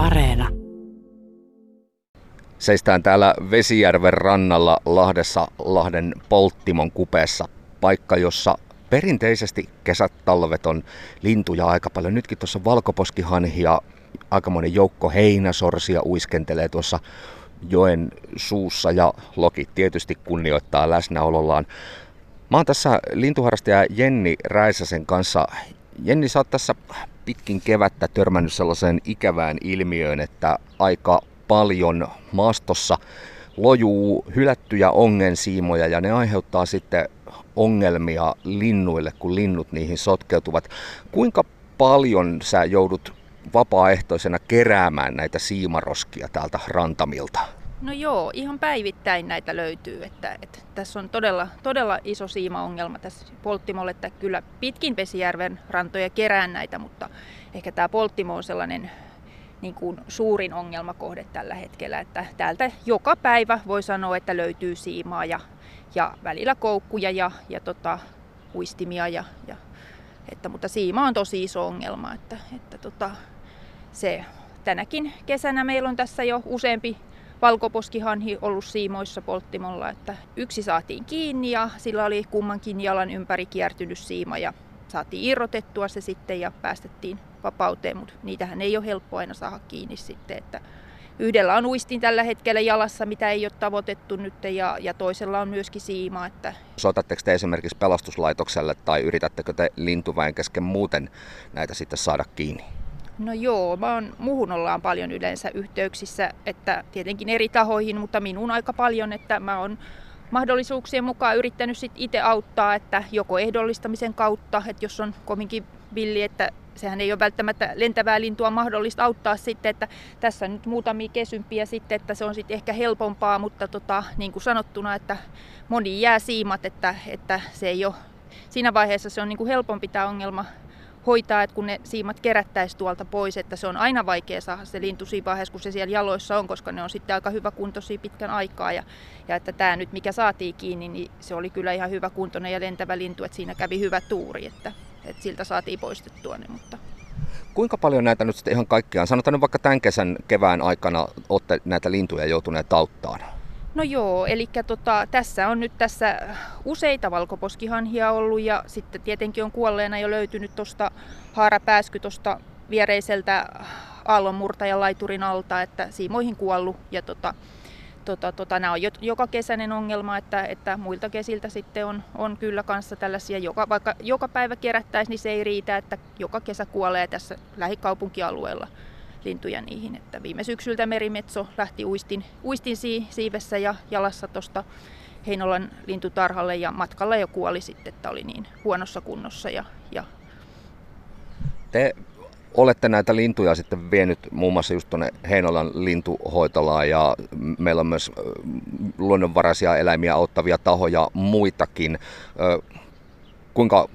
Areena. Seistään täällä Vesijärven rannalla Lahdessa Lahden Polttimon kupeessa. Paikka, jossa perinteisesti kesät, talvet on lintuja aika paljon. Nytkin tuossa valkoposkihanhia, aikamoinen joukko heinäsorsia uiskentelee tuossa joen suussa ja Loki tietysti kunnioittaa läsnäolollaan. Mä oon tässä lintuharrastaja Jenni Räisäsen kanssa. Jenni, sä oot tässä pitkin kevättä törmännyt sellaiseen ikävään ilmiöön, että aika paljon maastossa lojuu hylättyjä ongensiimoja ja ne aiheuttaa sitten ongelmia linnuille, kun linnut niihin sotkeutuvat. Kuinka paljon sä joudut vapaaehtoisena keräämään näitä siimaroskia täältä rantamilta? No joo, ihan päivittäin näitä löytyy. Että, että tässä on todella, todella iso siimaongelma tässä Polttimolle, että kyllä pitkin Vesijärven rantoja kerään näitä, mutta ehkä tämä Polttimo on sellainen niin kuin suurin ongelmakohde tällä hetkellä, että täältä joka päivä voi sanoa, että löytyy siimaa ja, ja välillä koukkuja ja, ja tota, uistimia. Ja, ja, että, mutta siima on tosi iso ongelma, että, että tota, se tänäkin kesänä meillä on tässä jo useampi valkoposkihanhi ollut siimoissa polttimolla, että yksi saatiin kiinni ja sillä oli kummankin jalan ympäri kiertynyt siima ja saatiin irrotettua se sitten ja päästettiin vapauteen, mutta niitähän ei ole helppo aina saada kiinni sitten, että yhdellä on uistin tällä hetkellä jalassa, mitä ei ole tavoitettu nyt ja, ja toisella on myöskin siima. Että... Soitatteko te esimerkiksi pelastuslaitokselle tai yritättekö te lintuväen kesken muuten näitä sitten saada kiinni? No joo, mä oon, muhun ollaan paljon yleensä yhteyksissä, että tietenkin eri tahoihin, mutta minun aika paljon, että mä oon mahdollisuuksien mukaan yrittänyt sit itse auttaa, että joko ehdollistamisen kautta, että jos on kovinkin villi, että sehän ei ole välttämättä lentävää lintua mahdollista auttaa sitten, että tässä nyt muutamia kesympiä sitten, että se on sitten ehkä helpompaa, mutta tota, niin kuin sanottuna, että moni jää siimat, että, että se ei ole, siinä vaiheessa se on niin kuin helpompi tämä ongelma hoitaa, että kun ne siimat kerättäisiin tuolta pois, että se on aina vaikea saada se lintu siinä vaiheessa, kun se siellä jaloissa on, koska ne on sitten aika hyvä kuntoisia pitkän aikaa. Ja, ja että tämä nyt, mikä saatiin kiinni, niin se oli kyllä ihan hyvä kuntoinen ja lentävä lintu, että siinä kävi hyvä tuuri, että, että siltä saatiin poistettua ne. Mutta... Kuinka paljon näitä nyt sitten ihan kaikkiaan, sanotaan nyt vaikka tämän kesän kevään aikana, olette näitä lintuja joutuneet auttaan? No joo, eli tota, tässä on nyt tässä useita valkoposkihanhia ollut ja sitten tietenkin on kuolleena jo löytynyt tuosta haarapääsky tuosta viereiseltä aallonmurtajan laiturin alta, että siimoihin kuollut ja tota, tota, tota, nämä on joka kesäinen ongelma, että, että muilta kesiltä sitten on, on kyllä kanssa tällaisia, joka, vaikka joka päivä kerättäisiin, niin se ei riitä, että joka kesä kuolee tässä lähikaupunkialueella lintuja niihin. Että viime syksyltä merimetso lähti uistin, uistin siivessä ja jalassa tuosta Heinolan lintutarhalle ja matkalla jo kuoli sitten, että oli niin huonossa kunnossa. Ja, ja... Te olette näitä lintuja sitten vienyt muun muassa just tuonne Heinolan lintuhoitolaan ja meillä on myös luonnonvaraisia eläimiä auttavia tahoja muitakin. Kuinka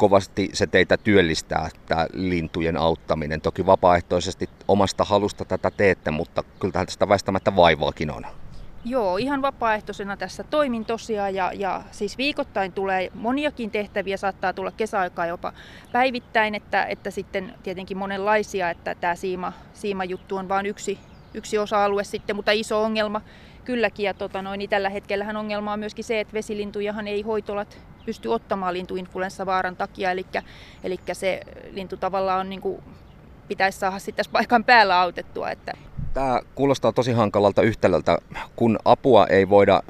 kovasti se teitä työllistää, tämä lintujen auttaminen. Toki vapaaehtoisesti omasta halusta tätä teette, mutta kyllä tästä väistämättä vaivaakin on. Joo, ihan vapaaehtoisena tässä toimin tosiaan ja, ja siis viikoittain tulee moniakin tehtäviä, saattaa tulla kesäaikaa jopa päivittäin, että, että sitten tietenkin monenlaisia, että tämä siima, siima-juttu on vain yksi, yksi osa-alue sitten, mutta iso ongelma kylläkin. Ja tota noin, niin tällä hetkellähän ongelma on myöskin se, että vesilintujahan ei hoitolat pysty ottamaan lintuinfluenssavaaran takia, eli, eli se lintu tavallaan on niin kuin, pitäisi saada sitten paikan päällä autettua. Että. Tämä kuulostaa tosi hankalalta yhtälöltä, kun apua ei voida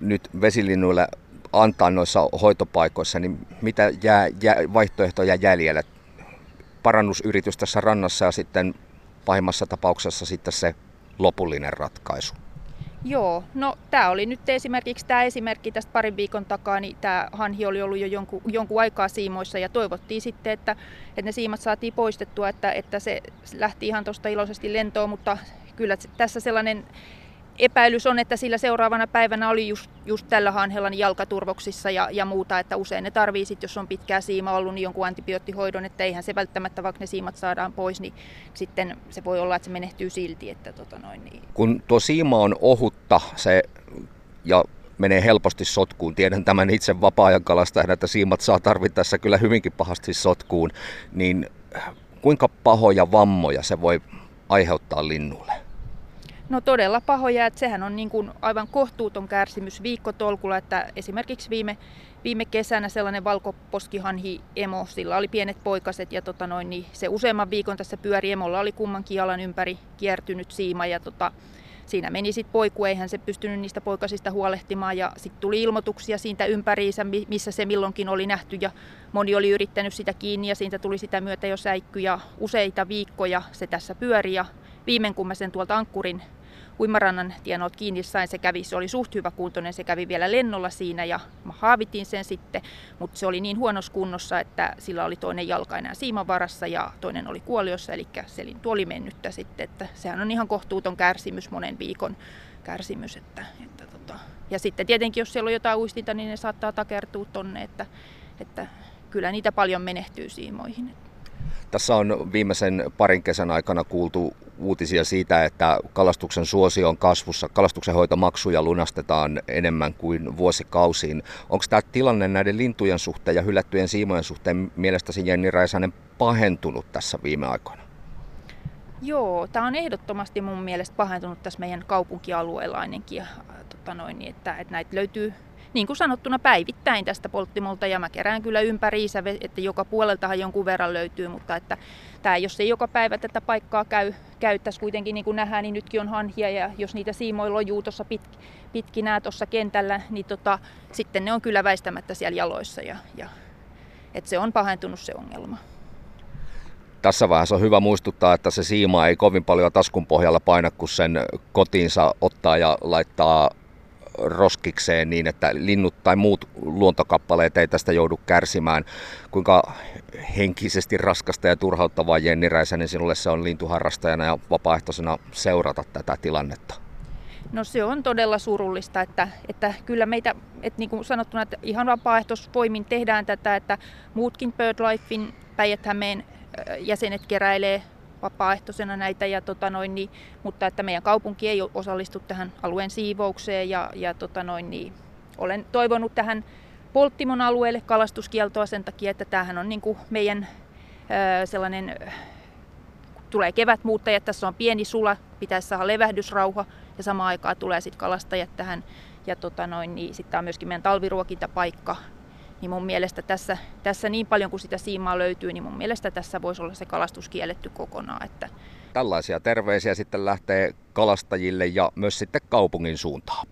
nyt vesilinnuille antaa noissa hoitopaikoissa, niin mitä jää, jää, vaihtoehtoja jäljellä? Parannusyritys tässä rannassa ja sitten pahimmassa tapauksessa sitten se lopullinen ratkaisu. Joo, no tämä oli nyt esimerkiksi tämä esimerkki tästä parin viikon takaa, niin tämä hanhi oli ollut jo jonkun, jonkun aikaa siimoissa ja toivottiin sitten, että, että ne siimat saatiin poistettua, että, että se lähti ihan tuosta iloisesti lentoon, mutta kyllä tässä sellainen epäilys on, että sillä seuraavana päivänä oli just, just tällä hanhella niin jalkaturvoksissa ja, ja muuta, että usein ne tarvii sit, jos on pitkää siima ollut, niin jonkun antibioottihoidon, että eihän se välttämättä, vaikka ne siimat saadaan pois, niin sitten se voi olla, että se menehtyy silti. Että tota noin, niin. Kun tuo siima on ohutta se, ja menee helposti sotkuun. Tiedän tämän itse vapaa-ajan kalastajana, että siimat saa tarvittaessa kyllä hyvinkin pahasti sotkuun. Niin kuinka pahoja vammoja se voi aiheuttaa linnulle? No todella pahoja, että sehän on niin kuin aivan kohtuuton kärsimys viikkotolkulla, että esimerkiksi viime, viime kesänä sellainen valkoposkihanhi emo, sillä oli pienet poikaset ja tota noin, niin se useamman viikon tässä pyöri, emolla oli kummankin jalan ympäri kiertynyt siima ja tota, siinä meni sitten poiku, eihän se pystynyt niistä poikasista huolehtimaan ja sitten tuli ilmoituksia siitä ympäriinsä, missä se milloinkin oli nähty ja moni oli yrittänyt sitä kiinni ja siitä tuli sitä myötä jo säikky ja useita viikkoja se tässä pyöri ja viimein kun mä sen tuolta Ankkurin uimarannan tienoilta kiinni sain, se kävi, se oli suht hyvä kuntoinen, se kävi vielä lennolla siinä ja mä haavitin sen sitten, mutta se oli niin huonossa kunnossa, että sillä oli toinen jalka enää siimavarassa ja toinen oli kuoliossa, eli se lintu oli mennyttä sitten, että sehän on ihan kohtuuton kärsimys, monen viikon kärsimys, että, että tota. ja sitten tietenkin jos siellä on jotain uistinta, niin ne saattaa takertua tonne, että, että kyllä niitä paljon menehtyy siimoihin. Tässä on viimeisen parin kesän aikana kuultu uutisia siitä, että kalastuksen suosio on kasvussa. Kalastuksen hoitomaksuja lunastetaan enemmän kuin vuosikausiin. Onko tämä tilanne näiden lintujen suhteen ja hylättyjen siimojen suhteen mielestäsi Jenni Raisanen pahentunut tässä viime aikoina? Joo, tämä on ehdottomasti mun mielestä pahentunut tässä meidän kaupunkialueella ainakin. Tota noin, että, että näitä löytyy niin kuin sanottuna päivittäin tästä polttimolta ja mä kerään kyllä ympäriinsä, että joka puoleltahan jonkun verran löytyy, mutta että tämä, jos ei joka päivä tätä paikkaa käy, käyttäisi kuitenkin niin kuin nähdään, niin nytkin on hanhia ja jos niitä siimoilla lojuu tuossa pit, pitkinää tuossa kentällä, niin tota, sitten ne on kyllä väistämättä siellä jaloissa ja, ja että se on pahentunut se ongelma. Tässä vaiheessa on hyvä muistuttaa, että se siima ei kovin paljon taskun pohjalla paina, kun sen kotiinsa ottaa ja laittaa roskikseen niin, että linnut tai muut luontokappaleet ei tästä joudu kärsimään. Kuinka henkisesti raskasta ja turhauttavaa Jenni Räisänen sinulle se on lintuharrastajana ja vapaaehtoisena seurata tätä tilannetta? No se on todella surullista, että, että kyllä meitä, että niin kuin sanottuna, että ihan vapaaehtoisvoimin tehdään tätä, että muutkin BirdLifein päijät jäsenet keräilee vapaaehtoisena näitä, ja, tota noin, niin, mutta että meidän kaupunki ei osallistu tähän alueen siivoukseen ja, ja tota noin, niin, olen toivonut tähän Polttimon alueelle kalastuskieltoa sen takia, että tämähän on niin kuin meidän ö, sellainen, tulee kevätmuuttajat, tässä on pieni sula, pitäisi saada levähdysrauha ja samaan aikaan tulee sitten kalastajat tähän ja tota noin, niin sitten on myöskin meidän talviruokintapaikka, niin mun mielestä tässä, tässä niin paljon kuin sitä siimaa löytyy, niin mun mielestä tässä voisi olla se kalastus kielletty kokonaan. Että... Tällaisia terveisiä sitten lähtee kalastajille ja myös sitten kaupungin suuntaan.